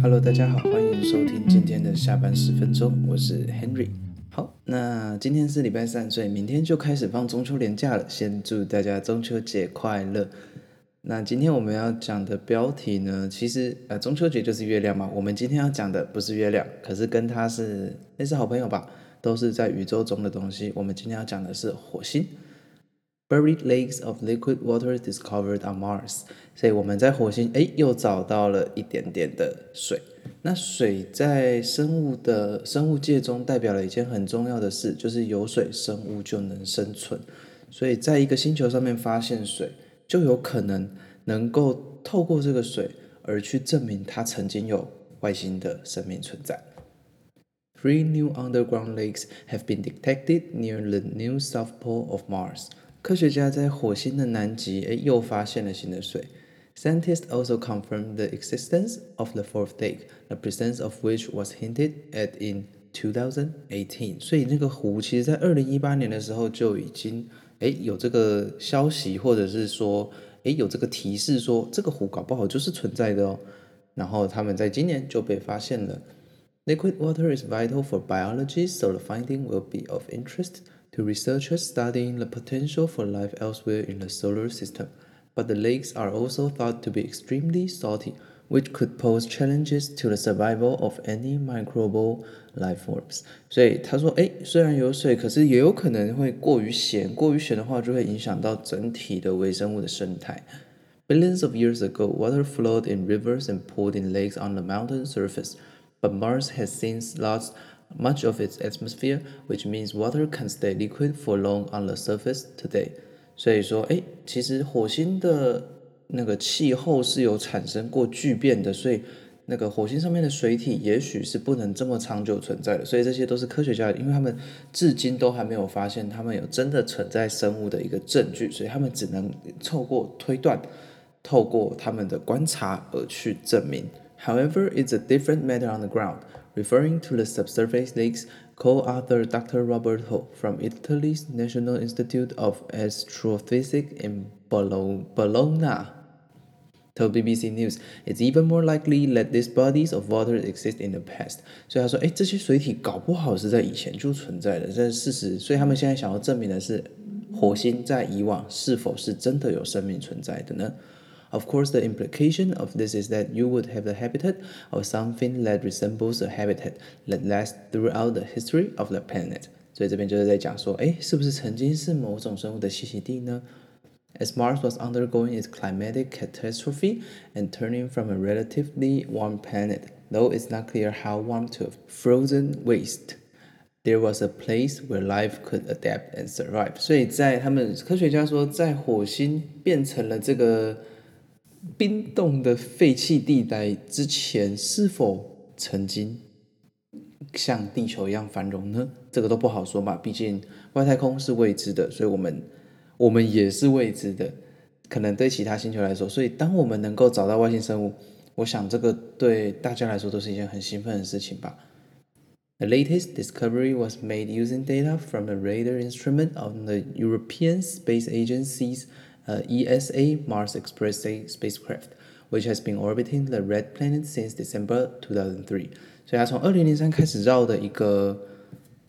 Hello，大家好，欢迎收听今天的下班十分钟，我是 Henry。好，那今天是礼拜三，所以明天就开始放中秋连假了。先祝大家中秋节快乐。那今天我们要讲的标题呢，其实呃中秋节就是月亮嘛。我们今天要讲的不是月亮，可是跟它是类似好朋友吧，都是在宇宙中的东西。我们今天要讲的是火星。Buried lakes of liquid water discovered on Mars。所以我们在火星，哎，又找到了一点点的水。那水在生物的生物界中代表了一件很重要的事，就是有水，生物就能生存。所以在一个星球上面发现水，就有可能能够透过这个水而去证明它曾经有外星的生命存在。Three new underground lakes have been detected near the new south pole of Mars。科学家在火星的南极，哎，又发现了新的水。Scientists also confirmed the existence of the fourth lake, the presence of which was hinted at in 2018。所以那个湖，其实在二零一八年的时候就已经，哎，有这个消息，或者是说，哎，有这个提示说，这个湖搞不好就是存在的哦。然后他们在今年就被发现了。Liquid water is vital for biology, so the finding will be of interest to researchers studying the potential for life elsewhere in the solar system. But the lakes are also thought to be extremely salty, which could pose challenges to the survival of any microbial life forms。所以他说，哎，虽然有水，可是也有可能会过于咸，过于咸的话就会影响到整体的微生物的生态。Billions of years ago, water flowed in rivers and pooled in lakes on the Martian surface. But Mars has since lost much of its atmosphere, which means water can stay liquid for long on the surface today. 所以说，哎，其实火星的那个气候是有产生过巨变的，所以那个火星上面的水体也许是不能这么长久存在的。所以这些都是科学家，因为他们至今都还没有发现他们有真的存在生物的一个证据，所以他们只能透过推断，透过他们的观察而去证明。However, it's a different matter on the ground. Referring to the subsurface lakes, co-author Dr. Roberto from Italy's National Institute of Astrophysics in Bologna told BBC News, it's even more likely that these bodies of water exist in the past. 所以他说，哎，这些水体搞不好是在以前就存在的，这是事实。所以他们现在想要证明的是，火星在以往是否是真的有生命存在的呢 ？of course, the implication of this is that you would have the habitat of something that resembles a habitat that lasts throughout the history of the planet. 所以这边就是在讲说，哎，是不是曾经是某种生物的栖息地呢？As Mars was undergoing its climatic catastrophe and turning from a relatively warm planet, though it's not clear how warm to a frozen waste, there was a place where life could adapt and survive. 所以在他们科学家说，在火星变成了这个。 冰冻的废弃地带之前是否曾经像地球一样繁荣呢？这个都不好说嘛，毕竟外太空是未知的，所以我们我们也是未知的。可能对其他星球来说，所以当我们能够找到外星生物，我想这个对大家来说都是一件很兴奋的事情吧。The latest discovery was made using data from the radar instrument on the European Space Agency's uh, ESA Mars Express spacecraft, which has been orbiting the red planet since December 2003。所以它从二零零三开始绕的一个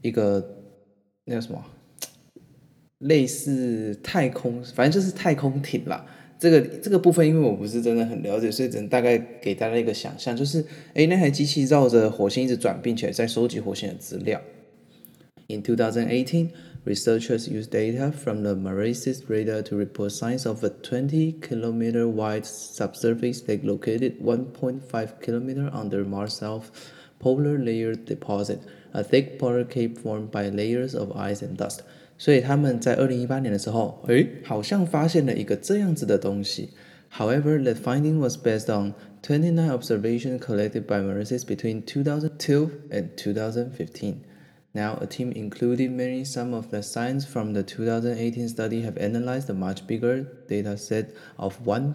一个那个什么，类似太空，反正就是太空艇啦。这个这个部分，因为我不是真的很了解，所以只能大概给大家一个想象，就是诶，那台机器绕着火星一直转，并且在收集火星的资料。In 2018. Researchers used data from the Marsis radar to report signs of a 20 kilometer wide subsurface lake located 1.5 kilometer under Mars South polar layer deposit, a thick polar cape formed by layers of ice and dust. 所以他们在二零一八年的时候，诶，好像发现了一个这样子的东西。However, the finding was based on 29 observations collected by Marsis between 2002 and 2015. Now, a team including many some of the science from the 2018 study have analyzed a much bigger data set of one,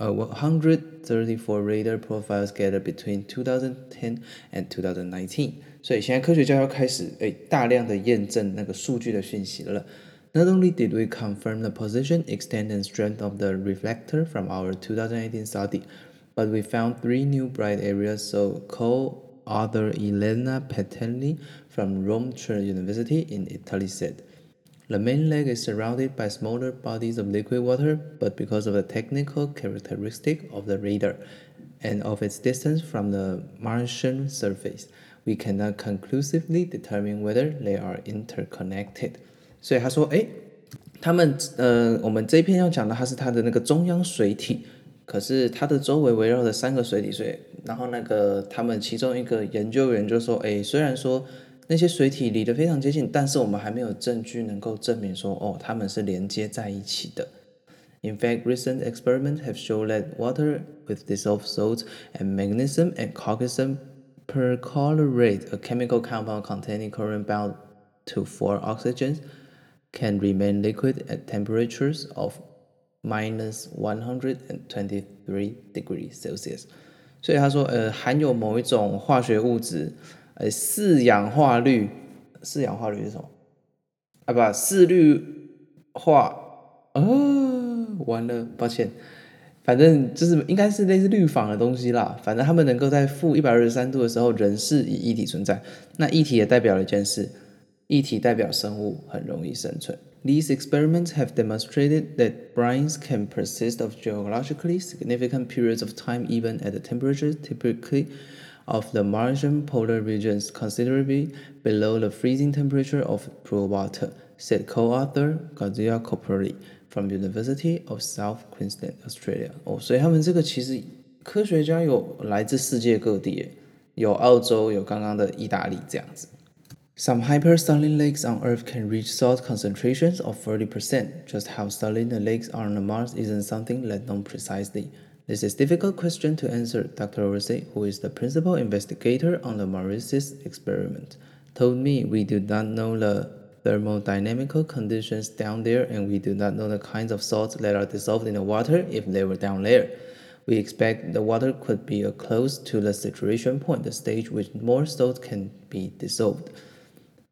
uh, 134 radar profiles gathered between 2010 and 2019. 所以现在科学家要开始诶大量的验证那个数据的讯息了。Not only did we confirm the position, extent, and strength of the reflector from our 2018 study, but we found three new bright areas. So, author Elena Pettinelli from Roma Tre University in Italy said, the main lake is surrounded by smaller bodies of liquid water, but because of the technical characteristic of the radar and of its distance from the Martian surface, we cannot conclusively determine whether they are interconnected. 所以他说，哎，他们呃，我们这一篇要讲的，它是它的那个中央水体，可是它的周围围绕着三个水体，所以然后那个他们其中一个研究员就说，哎，虽然说那些水体离得非常接近，但是我们还没有证据能够证明说，哦，他们是连接在一起的。In fact, recent experiments have shown that water with dissolved salts and magnesium and calcium perchlorate, a chemical compound containing chlorine bound to four oxygens, can remain liquid at temperatures of minus 123 degrees Celsius。 所以他说，呃，含有某一种化学物质，呃，四氧化氯，四氧化氯是什么？啊，不，四氯化，呃，完了，抱歉，反正就是应该是类似氯仿的东西啦。反正他们能够在负一百二十三度的时候，仍是以液体存在。那液体也代表了一件事。液体代表生物很容易生存。These experiments have demonstrated that brines can persist of geologically significant periods of time even at the temperatures typically of the Martian polar regions considerably below the freezing temperature of pure water, said co-author Gazia Copperly from University of South Queensland, Australia. 哦，所以他们这个其实科学家有来自世界各地，有澳洲，有刚刚的意大利这样子。 some hypersaline lakes on Earth can reach salt concentrations of 40%. Just how saline the lakes are on Mars isn't something let known precisely. This is a difficult question to answer, Dr. Orosei, who is the principal investigator on the Marsis experiment, told me we do not know the thermodynamical conditions down there and we do not know the kinds of salts that are dissolved in the water if they were down there. We expect the water could be close to the saturation point, the stage which more salts can be dissolved.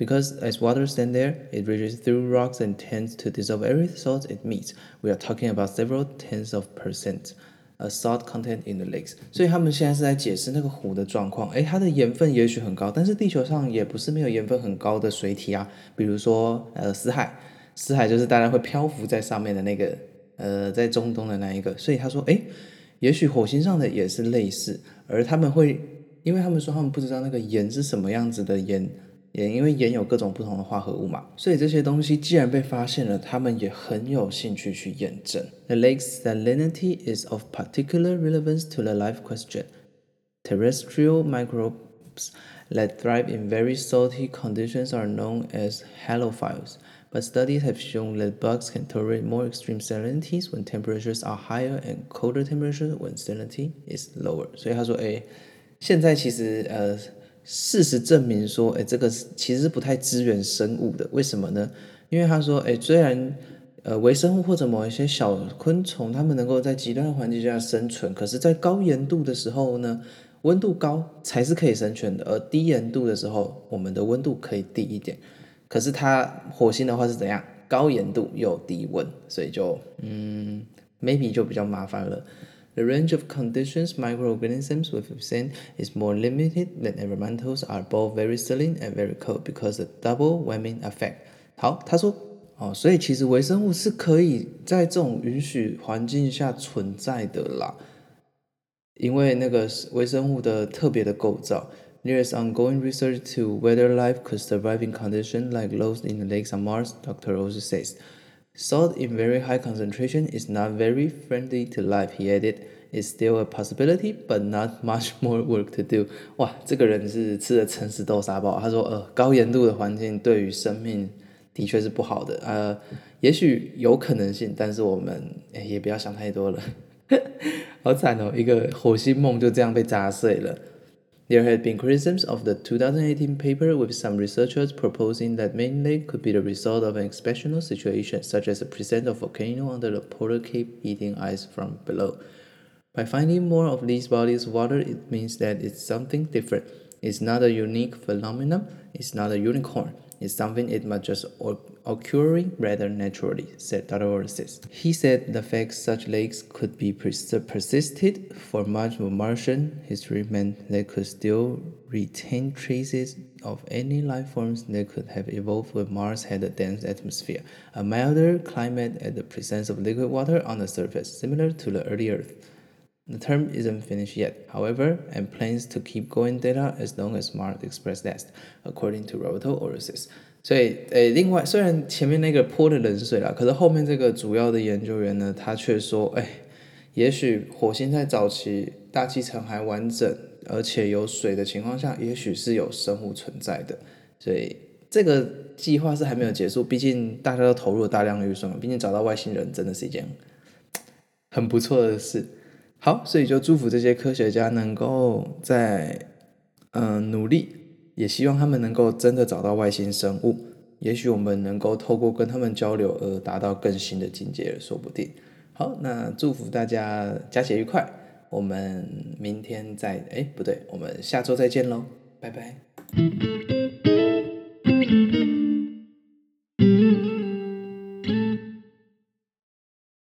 Because as water stand there, it reaches through rocks and tends to dissolve every salt it meets. We are talking about several tens of percent a salt content in the lakes. 所以他们现在是在解释那个湖的状况。诶，它的盐分也许很高，但是地球上也不是没有盐分很高的水体啊。比如说，呃，死海，死海就是大家会漂浮在上面的那个，呃，在中东的那一个。所以他说，诶，也许火星上的也是类似，而他们会，因为他们说他们不知道那个盐是什么样子的盐。也因为盐有各种不同的化合物嘛，所以这些东西既然被发现了，他们也很有兴趣去验证。The lake's salinity is of particular relevance to the life question. Terrestrial microbes that thrive in very salty conditions are known as halophiles, but studies have shown that bugs can tolerate more extreme salinities when temperatures are higher and colder temperatures when salinity is lower. 所以他说，哎，现在其实呃。 事实证明说，哎，这个其实是不太支援生物的。为什么呢？因为他说，哎，虽然呃微生物或者某一些小昆虫，它们能够在极端的环境下生存，可是，在高盐度的时候呢，温度高才是可以生存的，而低盐度的时候，我们的温度可以低一点。可是它火星的话是怎样？高盐度又低温，所以就嗯，maybe 就比较麻烦了。The range of conditions microorganisms will present is more limited than environmentals are both very saline and very cold because the double whammy effect。好，他说哦，所以其实微生物是可以在这种允许环境下存在的啦，因为那个微生物的特别的构造。There is ongoing research to whether life could survive in conditions like those in the lakes on Mars, Dr. Rose says. Salt in very high concentration is not very friendly to life, he added. It's still a possibility, but not much more work to do. 哇，这个人是吃了诚实豆沙包。他说，呃，高盐度的环境对于生命的确是不好的。呃，也许有可能性，但是我们也不要想太多了。好惨哦，一个火星梦就这样被砸碎了。There had been criticisms of the 2018 paper, with some researchers proposing that Main Lake could be the result of an exceptional situation, such as the presence of a volcano under the polar cape eating ice from below. By finding more of these bodies of water, it means that it's something different. It's not a unique phenomenon. It's not a unicorn. It's something it might just occurring rather naturally, said Dr. Orosei. He said the fact such lakes could be pers persisted for much of Martian history meant they could still retain traces of any life forms that could have evolved when Mars had a dense atmosphere, a milder climate, and the presence of liquid water on the surface, similar to the early Earth. The term isn't finished yet, however, and plans to keep going data as long as Mars Express lasts, according to Roberto Orosei. 所以，诶，另外，虽然前面那个泼的冷水啦，可是后面这个主要的研究员呢，他却说，哎，也许火星在早期大气层还完整，而且有水的情况下，也许是有生物存在的。所以，这个计划是还没有结束，毕竟大家都投入了大量预算，毕竟找到外星人真的是一件很不错的事。好，所以就祝福这些科学家能够在嗯努力，也希望他们能够真的找到外星生物。也许我们能够透过跟他们交流而达到更新的境界，说不定。好，那祝福大家假期愉快。我们明天再哎不对，我们下周再见喽，拜拜。